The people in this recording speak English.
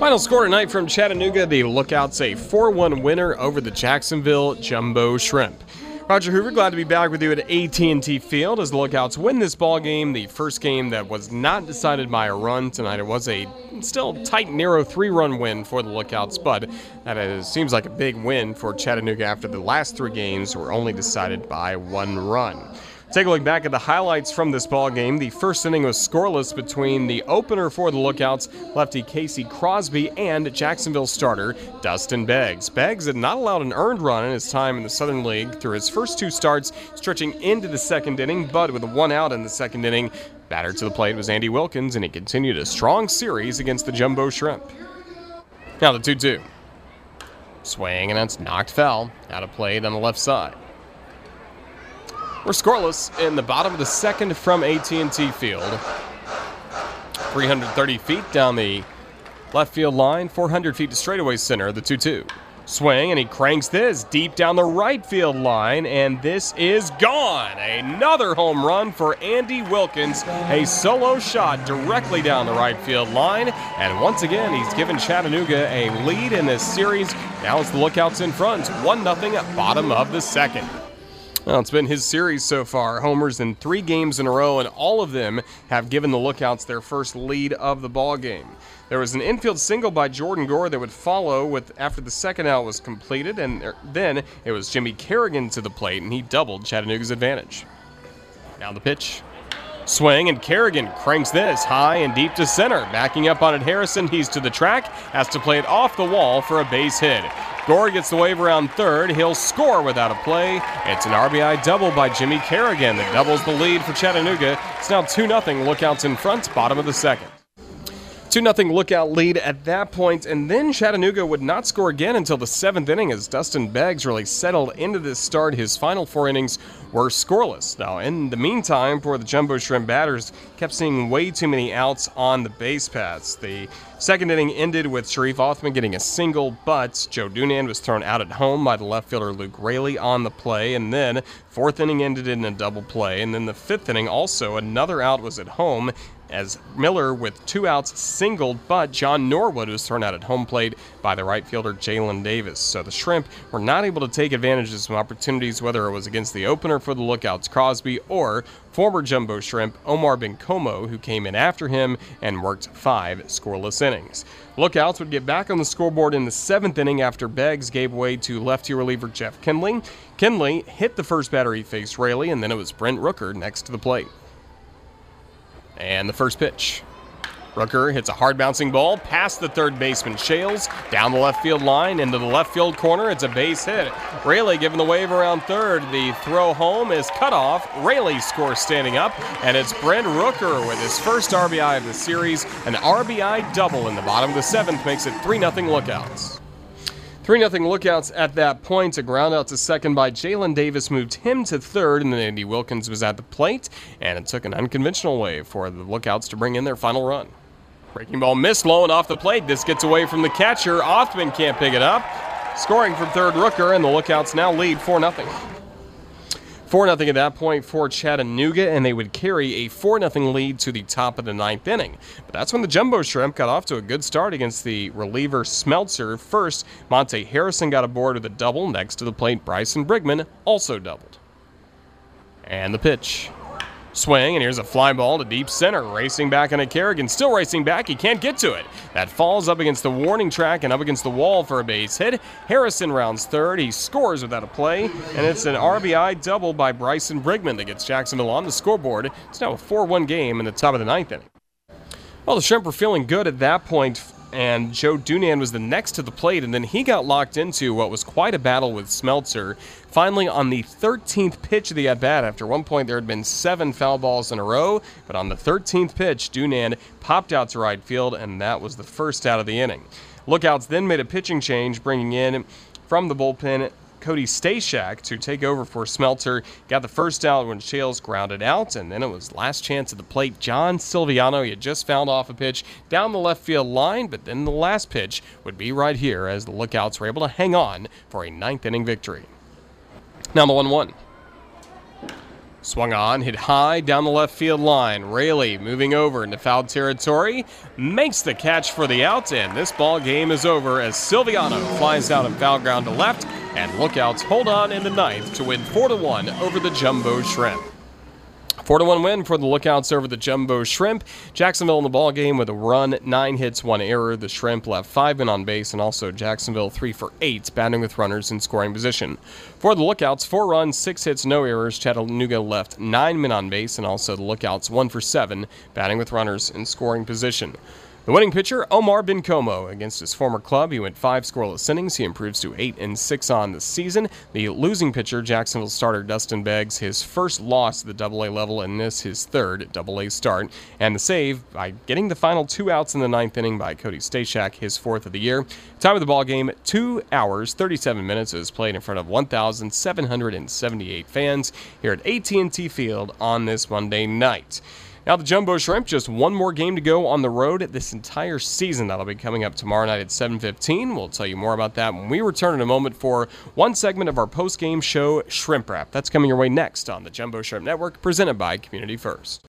Final score tonight from Chattanooga: the Lookouts a 4-1 winner over the Jacksonville Jumbo Shrimp. Roger Hoover, glad to be back with you at AT&T Field as the Lookouts win this ball game. The first game that was not decided by a run tonight. It was a still tight, narrow three-run win for the Lookouts, but that is, seems like a big win for Chattanooga after the last three games were only decided by one run. Take a look back at the highlights from this ball game. The first inning was scoreless between the opener for the Lookouts, lefty Casey Crosby, and Jacksonville starter Dustin Beggs. Beggs had not allowed an earned run in his time in the Southern League through his first two starts, stretching into the second inning, but with one out in the second inning, batter to the plate was Andy Wilkins, and he continued a strong series against the Jumbo Shrimp. Now the 2 2. Swing, and that's knocked foul. Out of play on the left side. We're scoreless in the bottom of the second from AT&T Field. 330 feet down the left field line, 400 feet to straightaway center, the 2-2. Swing, and he cranks this deep down the right field line, and this is gone. Another home run for Andy Wilkins. A solo shot directly down the right field line, and once again, he's given Chattanooga a lead in this series. Now it's the Lookouts in front, 1 0 at bottom of the second. Well, it's been his series so far. Homers in three games in a row, and all of them have given the Lookouts their first lead of the ball game. There was an infield single by Jordan Gore that would follow with after the second out was completed, and then it was Jimmy Kerrigan to the plate, and he doubled Chattanooga's advantage. Now the pitch. Swing, and Kerrigan cranks this high and deep to center. Backing up on it, Harrison. He's to the track, has to play it off the wall for a base hit. Gore gets the wave around third. He'll score without a play. It's an RBI double by Jimmy Kerrigan that doubles the lead for Chattanooga. It's now 2 0 lookouts in front, bottom of the second. 2 0 lookout lead at that point, and then Chattanooga would not score again until the seventh inning as Dustin Beggs really settled into this start. His final four innings were scoreless. Now, in the meantime, for the Jumbo Shrimp batters, kept seeing way too many outs on the base paths. The second inning ended with Sharif Othman getting a single, but Joe Dunand was thrown out at home by the left fielder Luke Raley on the play, and then fourth inning ended in a double play, and then the fifth inning also another out was at home as Miller with two outs singled, but John Norwood was thrown out at home plate by the right fielder Jaylin Davis. So the Shrimp were not able to take advantage of some opportunities, whether it was against the opener for the Lookouts Crosby or former Jumbo Shrimp Omar Bencomo, who came in after him and worked five scoreless innings. Lookouts would get back on the scoreboard in the seventh inning after Beggs gave way to lefty reliever Jeff Kinley. Kinley hit the first batter he faced Raley, and then it was Brent Rooker next to the plate. And the first pitch. Rooker hits a hard bouncing ball past the third baseman Schales, down the left field line, into the left field corner. It's a base hit. Raley giving the wave around third. The throw home is cut off. Raley scores standing up, and it's Brent Rooker with his first RBI of the series. An RBI double in the bottom of the seventh makes it 3 0 lookouts. 3 0 lookouts at that point. A ground out to second by Jaylin Davis moved him to third, and then Andy Wilkins was at the plate, and it took an unconventional way for the lookouts to bring in their final run. Breaking ball missed low and off the plate. This gets away from the catcher. Othman can't pick it up. Scoring from third Rooker, and the lookouts now lead 4 0. 4 0 at that point for Chattanooga, and they would carry a 4 0 lead to the top of the ninth inning. But that's when the Jumbo Shrimp got off to a good start against the reliever Smeltzer. First, Monte Harrison got aboard with a double. Next to the plate, Bryson Brigman also doubled. And the pitch. Swing, and here's a fly ball to deep center. Racing back on a Kerrigan. Still racing back. He can't get to it. That falls up against the warning track and up against the wall for a base hit. Harrison rounds third. He scores without a play, and it's an RBI double by Bryson Brigman that gets Jacksonville on the scoreboard. It's now a 4 1 game in the top of the ninth inning. Well, the Shrimp were feeling good at that point and Joe Dunand was the next to the plate, and then he got locked into what was quite a battle with Smeltzer. Finally, on the 13th pitch of the at bat, after one point there had been seven foul balls in a row, but on the 13th pitch, Dunand popped out to right field, and that was the first out of the inning. Lookouts then made a pitching change, bringing in from the bullpen Cody Stashak to take over for Smeltzer. Got the first out when Schales grounded out, and then it was last chance at the plate. John Silviano, he had just found off a pitch down the left field line, but then the last pitch would be right here as the Lookouts were able to hang on for a ninth inning victory. Now the 1 1. Swung on, hit high down the left field line. Raley moving over into foul territory, makes the catch for the out, and this ball game is over as Silviano flies out in foul ground to left, and lookouts hold on in the ninth to win 4 1 over the Jumbo Shrimp. 4 to 1 win for the Lookouts over the Jumbo Shrimp. Jacksonville in the ball game with a run, 9 hits, 1 error. The Shrimp left 5 men on base, and also Jacksonville 3 for 8, batting with runners in scoring position. For the Lookouts, 4 runs, 6 hits, no errors. Chattanooga left 9 men on base, and also the Lookouts 1 for 7, batting with runners in scoring position. The winning pitcher, Omar Bencomo, against his former club, he went five scoreless innings. He improves to eight and six on the season. The losing pitcher, Jacksonville starter Dustin Beggs, his first loss at the Double A level, and this his third Double A start. And the save by getting the final two outs in the ninth inning by Cody Stashak, his fourth of the year. Time of the ball game: two hours, 37 minutes. It was played in front of 1,778 fans here at AT&T Field on this Monday night. Now, the Jumbo Shrimp, just one more game to go on the road this entire season. That'll be coming up tomorrow night at 7.15. We'll tell you more about that when we return in a moment for one segment of our post-game show, Shrimp Wrap. That's coming your way next on the Jumbo Shrimp Network, presented by Community First.